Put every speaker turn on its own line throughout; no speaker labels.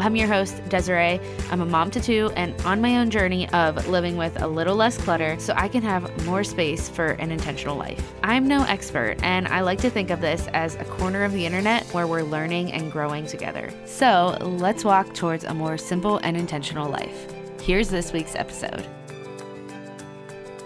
I'm your host, Desiree. I'm a mom to two and on my own journey of living with a little less clutter so I can have more space for an intentional life. I'm no expert, and I like to think of this as a corner of the internet where we're learning and growing together. So let's walk towards a more simple and intentional life. Here's this week's episode.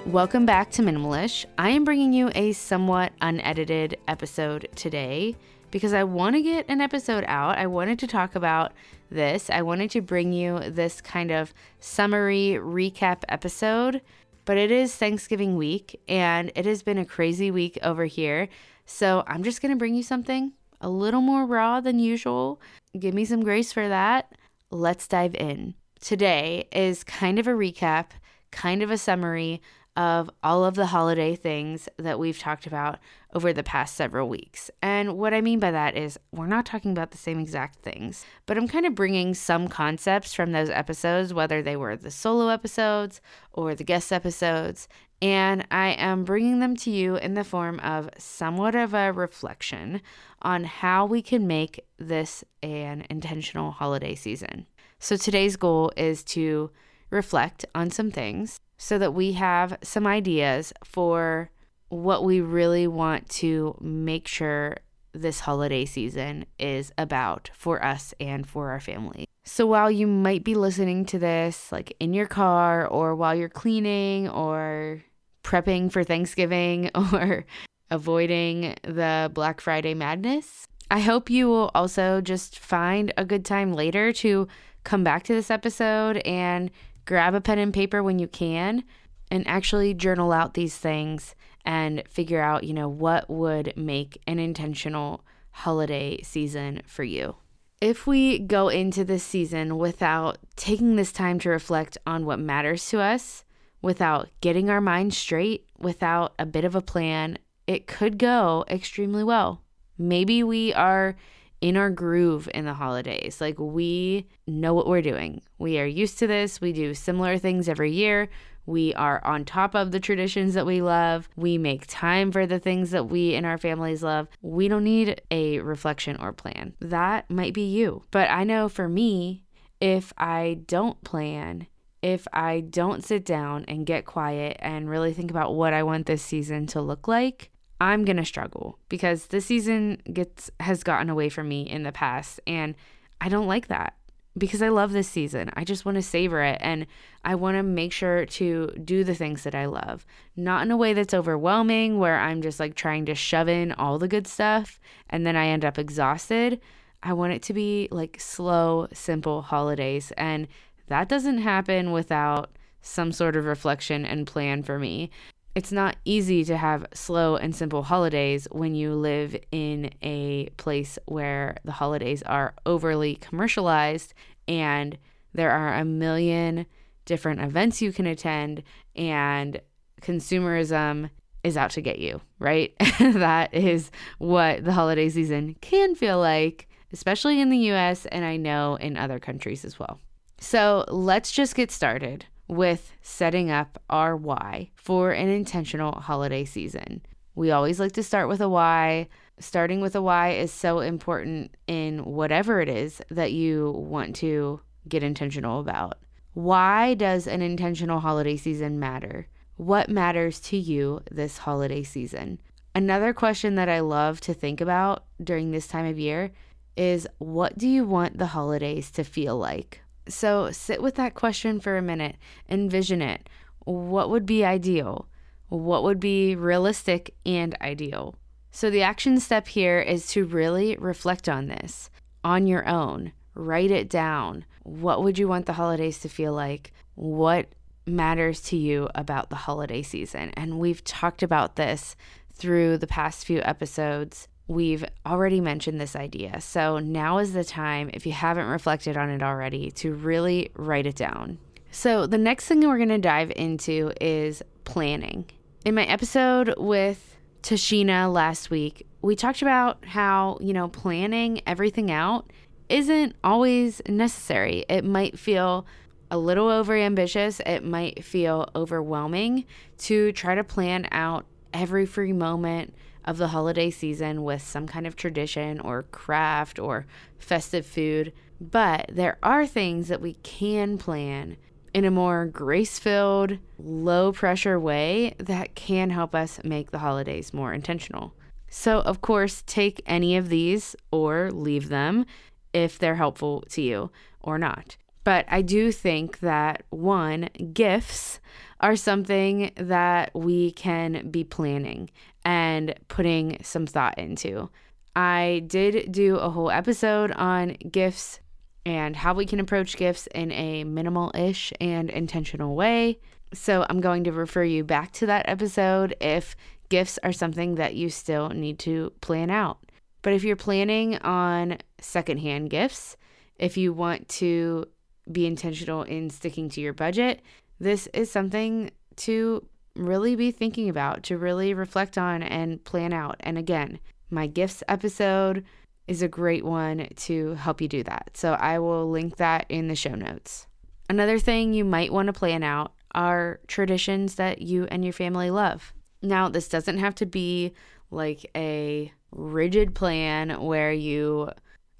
Welcome back to Minimalish. I am bringing you a somewhat unedited episode today because I want to get an episode out. I wanted to talk about this. I wanted to bring you this kind of summary recap episode, but it is Thanksgiving week and it has been a crazy week over here. So I'm just going to bring you something a little more raw than usual. Give me some grace for that. Let's dive in. Today is kind of a recap, kind of a summary of all of the holiday things that we've talked about over the past several weeks. And what I mean by that is we're not talking about the same exact things, but I'm kind of bringing some concepts from those episodes, whether they were the solo episodes or the guest episodes, and I am bringing them to you in the form of somewhat of a reflection on how we can make this an intentional holiday season. So today's goal is to reflect on some things so that we have some ideas for what we really want to make sure this holiday season is about for us and for our family. So while you might be listening to this like in your car or while you're cleaning or prepping for Thanksgiving or avoiding the Black Friday madness, I hope you will also just find a good time later to come back to this episode and grab a pen and paper when you can and actually journal out these things and figure out, you know, what would make an intentional holiday season for you. If we go into this season without taking this time to reflect on what matters to us, without getting our mind straight, without a bit of a plan, it could go extremely well. Maybe we are in our groove in the holidays. Like we know what we're doing. We are used to this. We do similar things every year. We are on top of the traditions that we love. We make time for the things that we and our families love. We don't need a reflection or plan. That might be you. But I know for me, if I don't plan, if I don't sit down and get quiet and really think about what I want this season to look like, I'm going to struggle because this season gets has gotten away from me in the past and I don't like that because I love this season. I just want to savor it and I want to make sure to do the things that I love. Not in a way that's overwhelming where I'm just like trying to shove in all the good stuff and then I end up exhausted. I want it to be like slow, simple holidays and that doesn't happen without some sort of reflection and plan for me. It's not easy to have slow and simple holidays when you live in a place where the holidays are overly commercialized and there are a million different events you can attend and consumerism is out to get you, right? that is what the holiday season can feel like, especially in the US and I know in other countries as well. So let's just get started with setting up our why for an intentional holiday season. We always like to start with a why. Starting with a why is so important in whatever it is that you want to get intentional about. Why does an intentional holiday season matter? What matters to you this holiday season? Another question that I love to think about during this time of year is what do you want the holidays to feel like? So sit with that question for a minute, envision it. What would be ideal? What would be realistic and ideal? So, the action step here is to really reflect on this on your own. Write it down. What would you want the holidays to feel like? What matters to you about the holiday season? And we've talked about this through the past few episodes We've already mentioned this idea. So now is the time, if you haven't reflected on it already, to really write it down. So, the next thing we're going to dive into is planning. In my episode with Tashina last week, we talked about how, you know, planning everything out isn't always necessary. It might feel a little over ambitious, it might feel overwhelming to try to plan out every free moment of the holiday season with some kind of tradition or craft or festive food. But there are things that we can plan in a more grace filled, low pressure way that can help us make the holidays more intentional. So, of course, take any of these or leave them if they're helpful to you or not. But I do think that one, gifts are something that we can be planning and putting some thought into. I did do a whole episode on gifts and how we can approach gifts in a minimal ish and intentional way. So I'm going to refer you back to that episode if gifts are something that you still need to plan out. But if you're planning on secondhand gifts, if you want to be intentional in sticking to your budget, this is something to really be thinking about, to really reflect on and plan out. And again, my gifts episode is a great one to help you do that. So I will link that in the show notes. Another thing you might want to plan out are traditions that you and your family love. Now, this doesn't have to be like a rigid plan where you,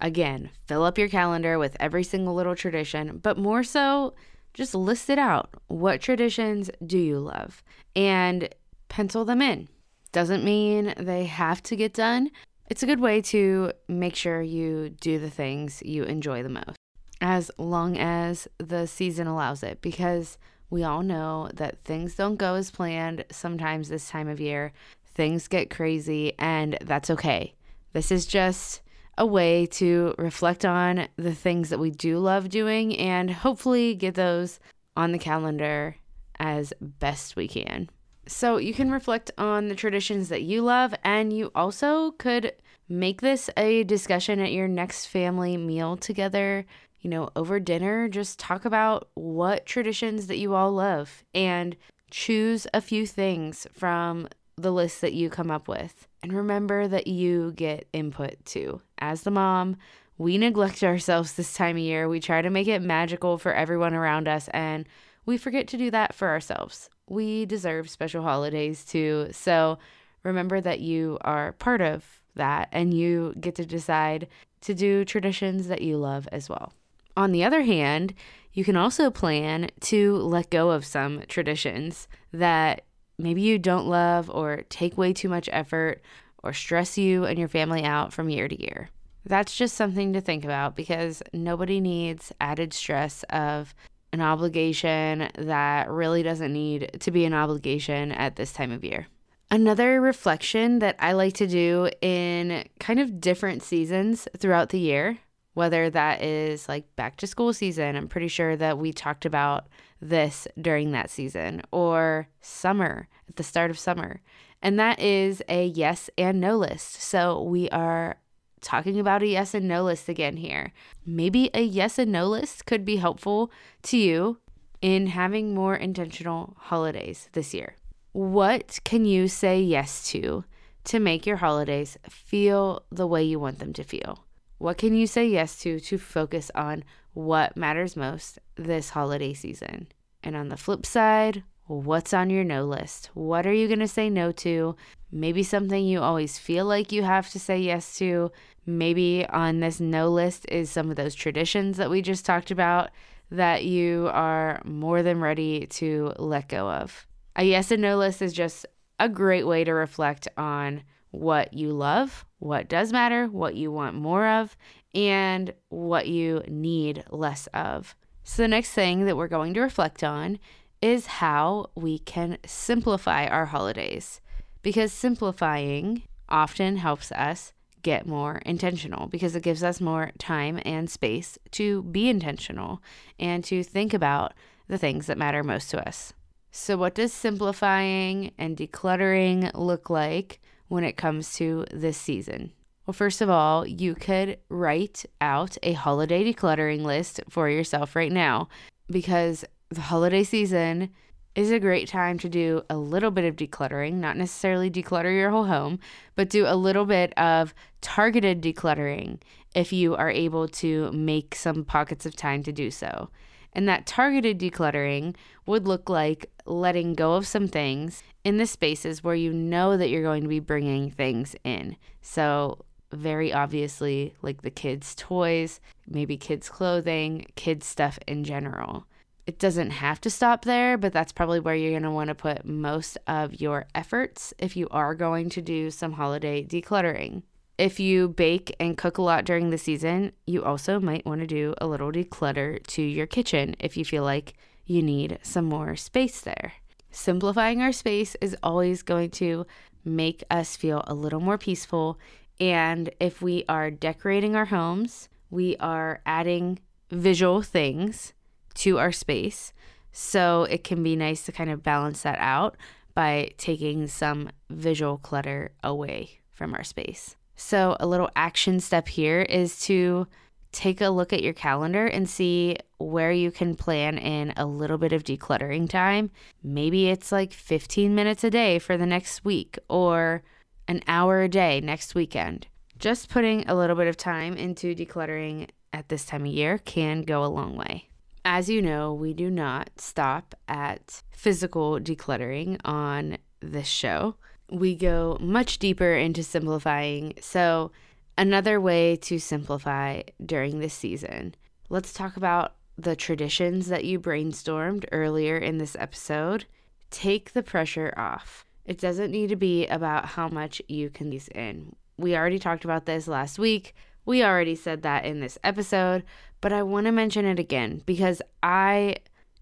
again, fill up your calendar with every single little tradition, but more so, just list it out. What traditions do you love? And pencil them in. Doesn't mean they have to get done, it's a good way to make sure you do the things you enjoy the most, as long as the season allows it, because we all know that things don't go as planned sometimes this time of year. Things get crazy, and that's okay. This is just a way to reflect on the things that we do love doing and hopefully get those on the calendar as best we can. So you can reflect on the traditions that you love, and you also could make this a discussion at your next family meal together. You know, over dinner, just talk about what traditions that you all love and choose a few things from the list that you come up with. And remember that you get input too. As the mom, we neglect ourselves this time of year. We try to make it magical for everyone around us, and we forget to do that for ourselves we deserve special holidays too. So remember that you are part of that and you get to decide to do traditions that you love as well. On the other hand, you can also plan to let go of some traditions that maybe you don't love or take way too much effort or stress you and your family out from year to year. That's just something to think about because nobody needs added stress of an obligation that really doesn't need to be an obligation at this time of year. Another reflection that I like to do in kind of different seasons throughout the year, whether that is like back to school season, I'm pretty sure that we talked about this during that season, or summer, at the start of summer. And that is a yes and no list. So we are talking about a yes and no list again here. Maybe a yes and no list could be helpful to you in having more intentional holidays this year. What can you say yes to to make your holidays feel the way you want them to feel? What can you say yes to to focus on what matters most this holiday season? And on the flip side, What's on your no list? What are you going to say no to? Maybe something you always feel like you have to say yes to. Maybe on this no list is some of those traditions that we just talked about that you are more than ready to let go of. A yes and no list is just a great way to reflect on what you love, what does matter, what you want more of, and what you need less of. So, the next thing that we're going to reflect on is how we can simplify our holidays because simplifying often helps us get more intentional because it gives us more time and space to be intentional and to think about the things that matter most to us. So, what does simplifying and decluttering look like when it comes to this season? Well, first of all, you could write out a holiday decluttering list for yourself right now because the holiday season is a great time to do a little bit of decluttering, not necessarily declutter your whole home, but do a little bit of targeted decluttering if you are able to make some pockets of time to do so. And that targeted decluttering would look like letting go of some things in the spaces where you know that you're going to be bringing things in. So, very obviously, like the kids' toys, maybe kids' clothing, kids' stuff in general. It doesn't have to stop there, but that's probably where you're going to want to put most of your efforts if you are going to do some holiday decluttering. If you bake and cook a lot during the season, you also might want to do a little declutter to your kitchen if you feel like you need some more space there. Simplifying our space is always going to make us feel a little more peaceful. And if we are decorating our homes, we are adding visual things to our space. So it can be nice to kind of balance that out by taking some visual clutter away from our space. So, a little action step here is to take a look at your calendar and see where you can plan in a little bit of decluttering time. Maybe it's like 15 minutes a day for the next week or an hour a day next weekend. Just putting a little bit of time into decluttering at this time of year can go a long way. As you know, we do not stop at physical decluttering on this show we go much deeper into simplifying. So, another way to simplify during this season, let's talk about the traditions that you brainstormed earlier in this episode. Take the pressure off. It doesn't need to be about how much you can use in. We already talked about this last week. We already said that in this episode, but I want to mention it again because I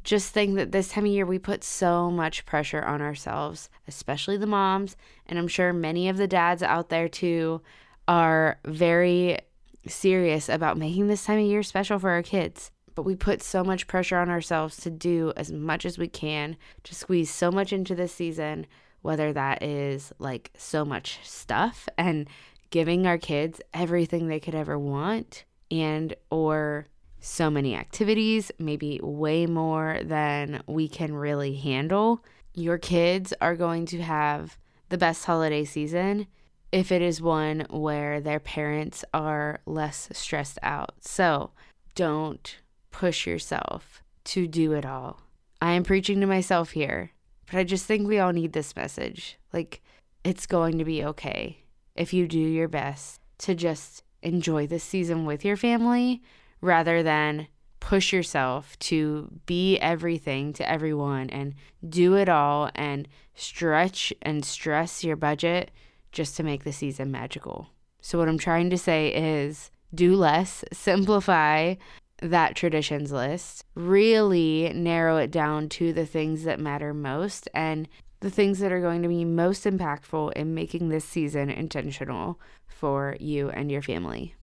just think that this time of year we put so much pressure on ourselves, especially the moms, and I'm sure many of the dads out there too are very serious about making this time of year special for our kids. But we put so much pressure on ourselves to do as much as we can to squeeze so much into this season, whether that is like so much stuff and giving our kids everything they could ever want and or so many activities, maybe way more than we can really handle. Your kids are going to have the best holiday season if it is one where their parents are less stressed out. So don't push yourself to do it all. I am preaching to myself here, but I just think we all need this message. Like, it's going to be okay if you do your best to just enjoy this season with your family rather than push yourself to be everything to everyone and do it all and stretch and stress your budget just to make the season magical. So, what I'm trying to say is do less, simplify that traditions list, really narrow it down to the things that matter most and the things that are going to be most impactful in making this season intentional for you and your family.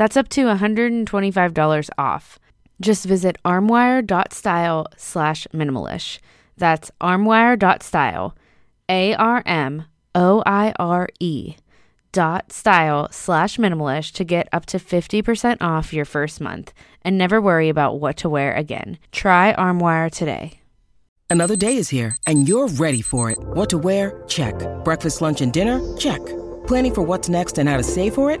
That's up to $125 off. Just visit armoire.style slash minimalish. That's armoire.style, A R M O I R E dot style slash minimalish to get up to 50% off your first month and never worry about what to wear again. Try Armoire today.
Another day is here and you're ready for it. What to wear? Check. Breakfast, lunch, and dinner? Check. Planning for what's next and how to save for it?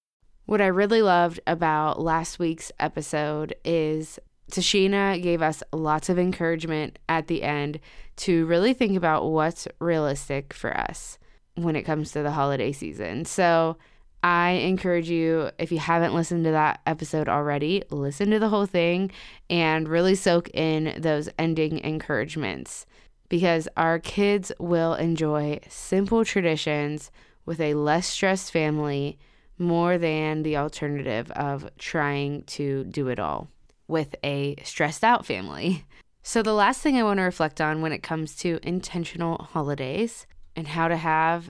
What I really loved about last week's episode is Tashina gave us lots of encouragement at the end to really think about what's realistic for us when it comes to the holiday season. So I encourage you, if you haven't listened to that episode already, listen to the whole thing and really soak in those ending encouragements because our kids will enjoy simple traditions with a less stressed family more than the alternative of trying to do it all with a stressed out family. So, the last thing I want to reflect on when it comes to intentional holidays and how to have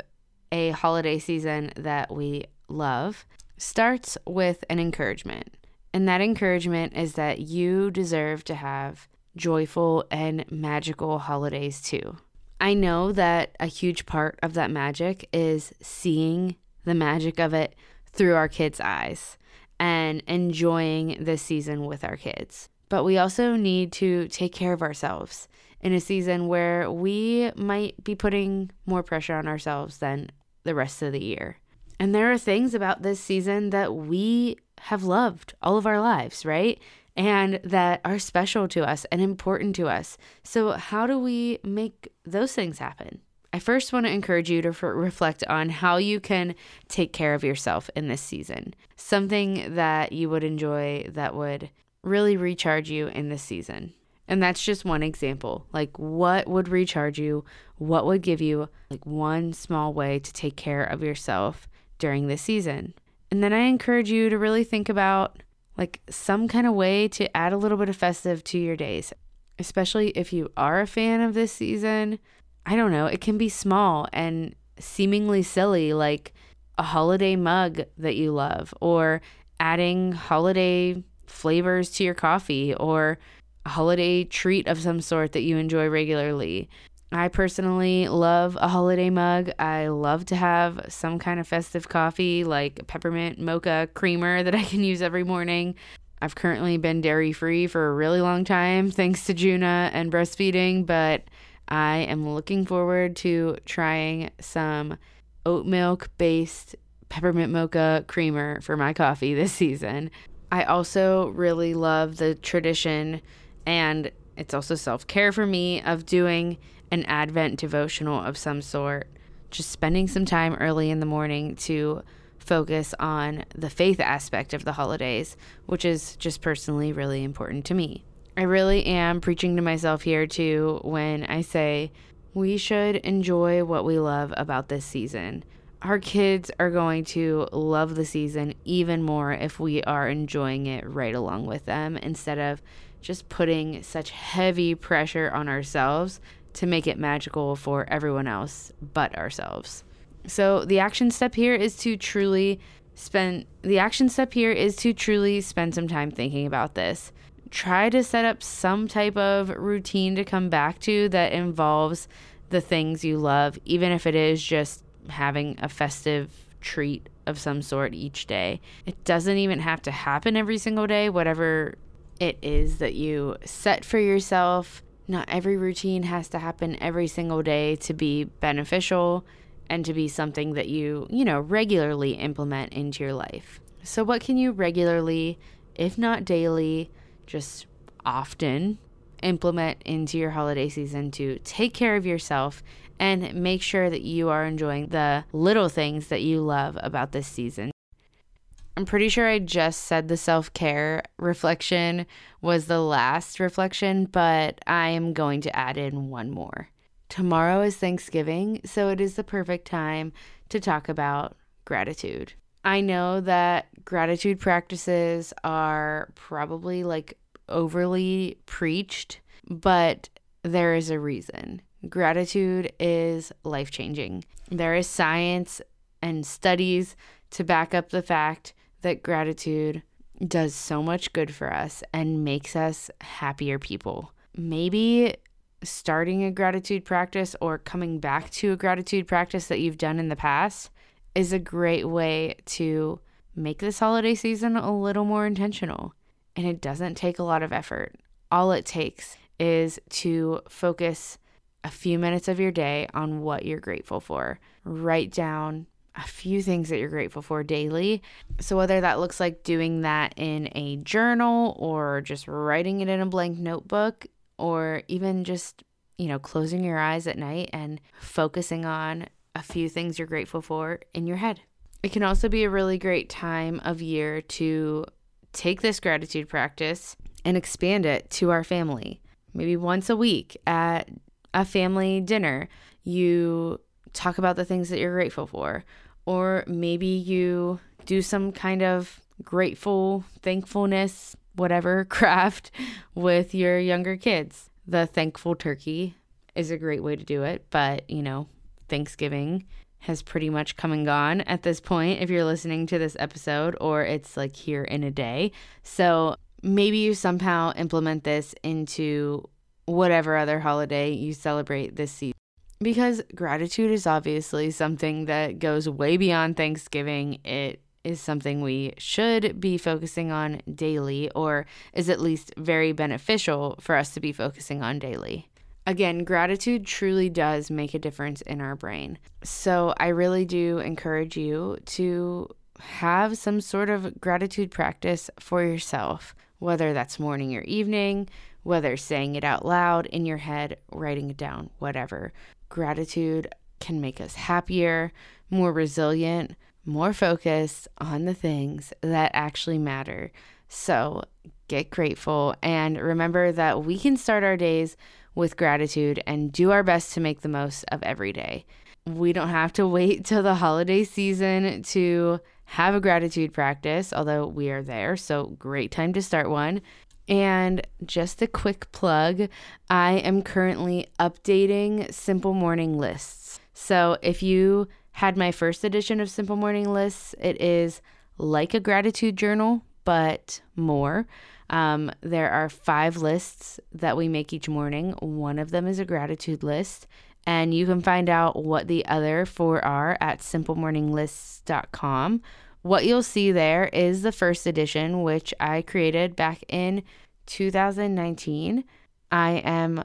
a holiday season that we love starts with an encouragement. And that encouragement is that you deserve to have joyful and magical holidays too. I know that a huge part of that magic is seeing the magic of it through our kids' eyes and enjoying this season with our kids. But we also need to take care of ourselves in a season where we might be putting more pressure on ourselves than the rest of the year. And there are things about this season that we have loved all of our lives, right? And that are special to us and important to us. So, how do we make those things happen? I first want to encourage you to f- reflect on how you can take care of yourself in this season. Something that you would enjoy that would really recharge you in this season. And that's just one example. Like, what would recharge you? What would give you like one small way to take care of yourself during this season? And then I encourage you to really think about like some kind of way to add a little bit of festive to your days, especially if you are a fan of this season I don't know, it can be small and seemingly silly, like a holiday mug that you love, or adding holiday flavors to your coffee, or a holiday treat of some sort that you enjoy regularly. I personally love a holiday mug. I love to have some kind of festive coffee like peppermint mocha creamer that I can use every morning. I've currently been dairy free for a really long time thanks to Juna and breastfeeding, but I am looking forward to trying some oat milk based peppermint mocha creamer for my coffee this season. I also really love the tradition, and it's also self care for me, of doing an Advent devotional of some sort. Just spending some time early in the morning to focus on the faith aspect of the holidays, which is just personally really important to me. I really am preaching to myself here too when I say we should enjoy what we love about this season. Our kids are going to love the season even more if we are enjoying it right along with them instead of just putting such heavy pressure on ourselves to make it magical for everyone else but ourselves. So the action step here is to truly spend the action step here is to truly spend some time thinking about this try to set up some type of routine to come back to that involves the things you love, even if it is just having a festive treat of some sort each day. It doesn't even have to happen every single day, whatever it is that you set for yourself. Not every routine has to happen every single day to be beneficial and to be something that you, you know, regularly implement into your life. So, what can you regularly, if not daily, just often implement into your holiday season to take care of yourself and make sure that you are enjoying the little things that you love about this season. I'm pretty sure I just said the self care reflection was the last reflection, but I am going to add in one more. Tomorrow is Thanksgiving, so it is the perfect time to talk about gratitude. I know that gratitude practices are probably like overly preached, but there is a reason. Gratitude is life changing. There is science and studies to back up the fact that gratitude does so much good for us and makes us happier people. Maybe starting a gratitude practice or coming back to a gratitude practice that you've done in the past is a great way to make this holiday season a little more intentional. And it doesn't take a lot of effort. All it takes is to focus a few minutes of your day on what you're grateful for. Write down a few things that you're grateful for daily. So, whether that looks like doing that in a journal or just writing it in a blank notebook, or even just, you know, closing your eyes at night and focusing on a few things you're grateful for in your head. It can also be a really great time of year to take this gratitude practice and expand it to our family. Maybe once a week at a family dinner, you talk about the things that you're grateful for. Or maybe you do some kind of grateful, thankfulness, whatever craft with your younger kids. The thankful turkey is a great way to do it, but you know, Thanksgiving has pretty much come and gone at this point if you're listening to this episode or it's like here in a day. So maybe you somehow implement this into whatever other holiday you celebrate this season. Because gratitude is obviously something that goes way beyond Thanksgiving. It is something we should be focusing on daily, or is at least very beneficial for us to be focusing on daily. Again, gratitude truly does make a difference in our brain. So I really do encourage you to have some sort of gratitude practice for yourself, whether that's morning or evening, whether saying it out loud in your head, writing it down, whatever. Gratitude can make us happier, more resilient, more focused on the things that actually matter. So get grateful and remember that we can start our days with gratitude and do our best to make the most of every day. We don't have to wait till the holiday season to have a gratitude practice, although we are there. So, great time to start one. And just a quick plug I am currently updating Simple Morning Lists. So, if you had my first edition of Simple Morning Lists, it is like a gratitude journal, but more. Um, there are five lists that we make each morning. One of them is a gratitude list, and you can find out what the other four are at simplemorninglists.com. What you'll see there is the first edition, which I created back in 2019. I am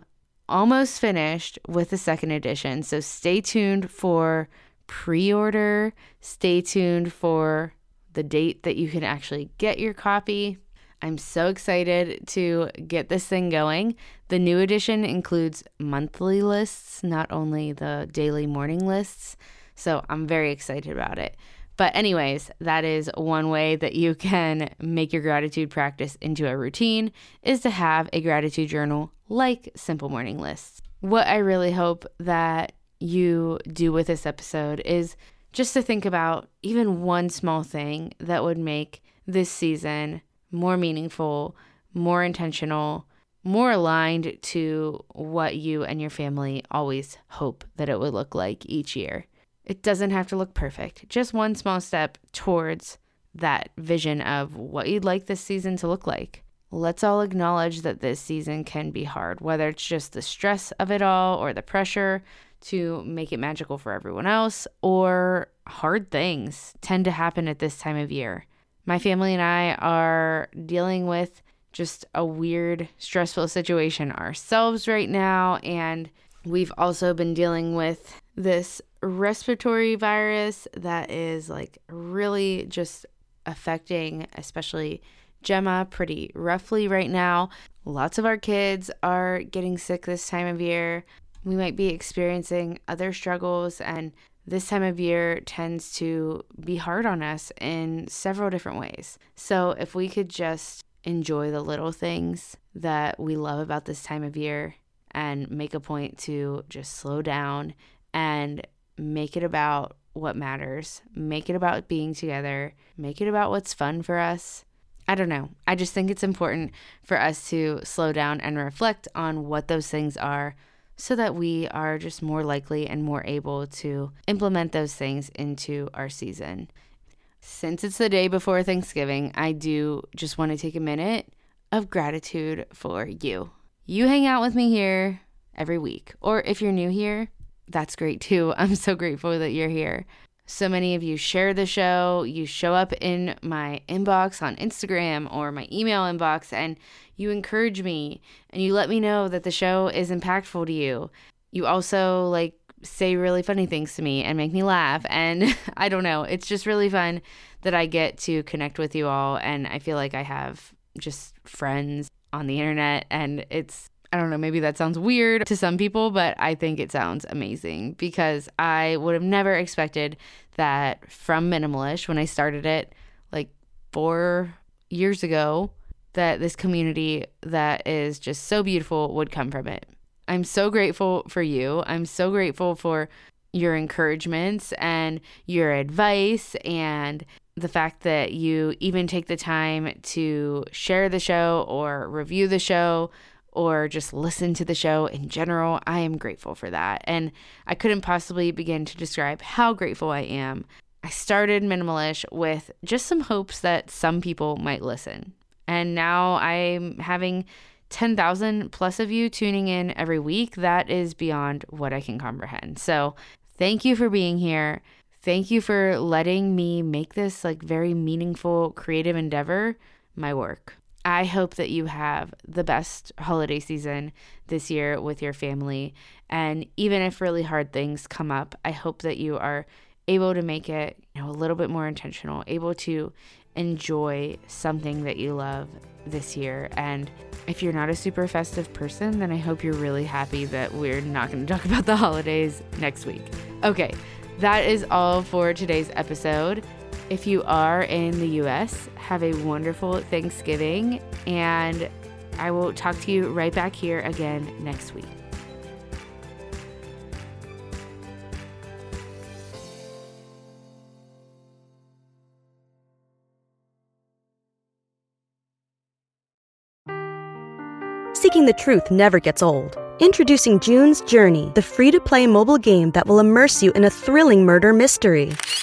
almost finished with the second edition, so stay tuned for pre order. Stay tuned for the date that you can actually get your copy. I'm so excited to get this thing going. The new edition includes monthly lists, not only the daily morning lists. So I'm very excited about it. But, anyways, that is one way that you can make your gratitude practice into a routine is to have a gratitude journal like Simple Morning Lists. What I really hope that you do with this episode is just to think about even one small thing that would make this season more meaningful, more intentional, more aligned to what you and your family always hope that it would look like each year. It doesn't have to look perfect, just one small step towards that vision of what you'd like this season to look like. Let's all acknowledge that this season can be hard, whether it's just the stress of it all or the pressure to make it magical for everyone else, or hard things tend to happen at this time of year. My family and I are dealing with just a weird, stressful situation ourselves right now, and we've also been dealing with this respiratory virus that is like really just affecting, especially Gemma pretty roughly right now. Lots of our kids are getting sick this time of year. We might be experiencing other struggles, and this time of year tends to be hard on us in several different ways. So, if we could just enjoy the little things that we love about this time of year and make a point to just slow down and make it about what matters, make it about being together, make it about what's fun for us. I don't know. I just think it's important for us to slow down and reflect on what those things are so that we are just more likely and more able to implement those things into our season. Since it's the day before Thanksgiving, I do just want to take a minute of gratitude for you. You hang out with me here every week, or if you're new here, that's great too. I'm so grateful that you're here. So many of you share the show. You show up in my inbox on Instagram or my email inbox and you encourage me and you let me know that the show is impactful to you. You also like say really funny things to me and make me laugh. And I don't know, it's just really fun that I get to connect with you all. And I feel like I have just friends on the internet and it's I don't know, maybe that sounds weird to some people, but I think it sounds amazing because I would have never expected that from Minimalish when I started it like four years ago that this community that is just so beautiful would come from it. I'm so grateful for you. I'm so grateful for your encouragements and your advice and the fact that you even take the time to share the show or review the show or just listen to the show in general. I am grateful for that. And I couldn't possibly begin to describe how grateful I am. I started Minimalish with just some hopes that some people might listen. And now I'm having 10,000 plus of you tuning in every week. That is beyond what I can comprehend. So, thank you for being here. Thank you for letting me make this like very meaningful creative endeavor my work. I hope that you have the best holiday season this year with your family. And even if really hard things come up, I hope that you are able to make it, you know, a little bit more intentional, able to enjoy something that you love this year. And if you're not a super festive person, then I hope you're really happy that we're not going to talk about the holidays next week. Okay, that is all for today's episode. If you are in the US, have a wonderful Thanksgiving, and I will talk to you right back here again next week.
Seeking the truth never gets old. Introducing June's Journey, the free to play mobile game that will immerse you in a thrilling murder mystery.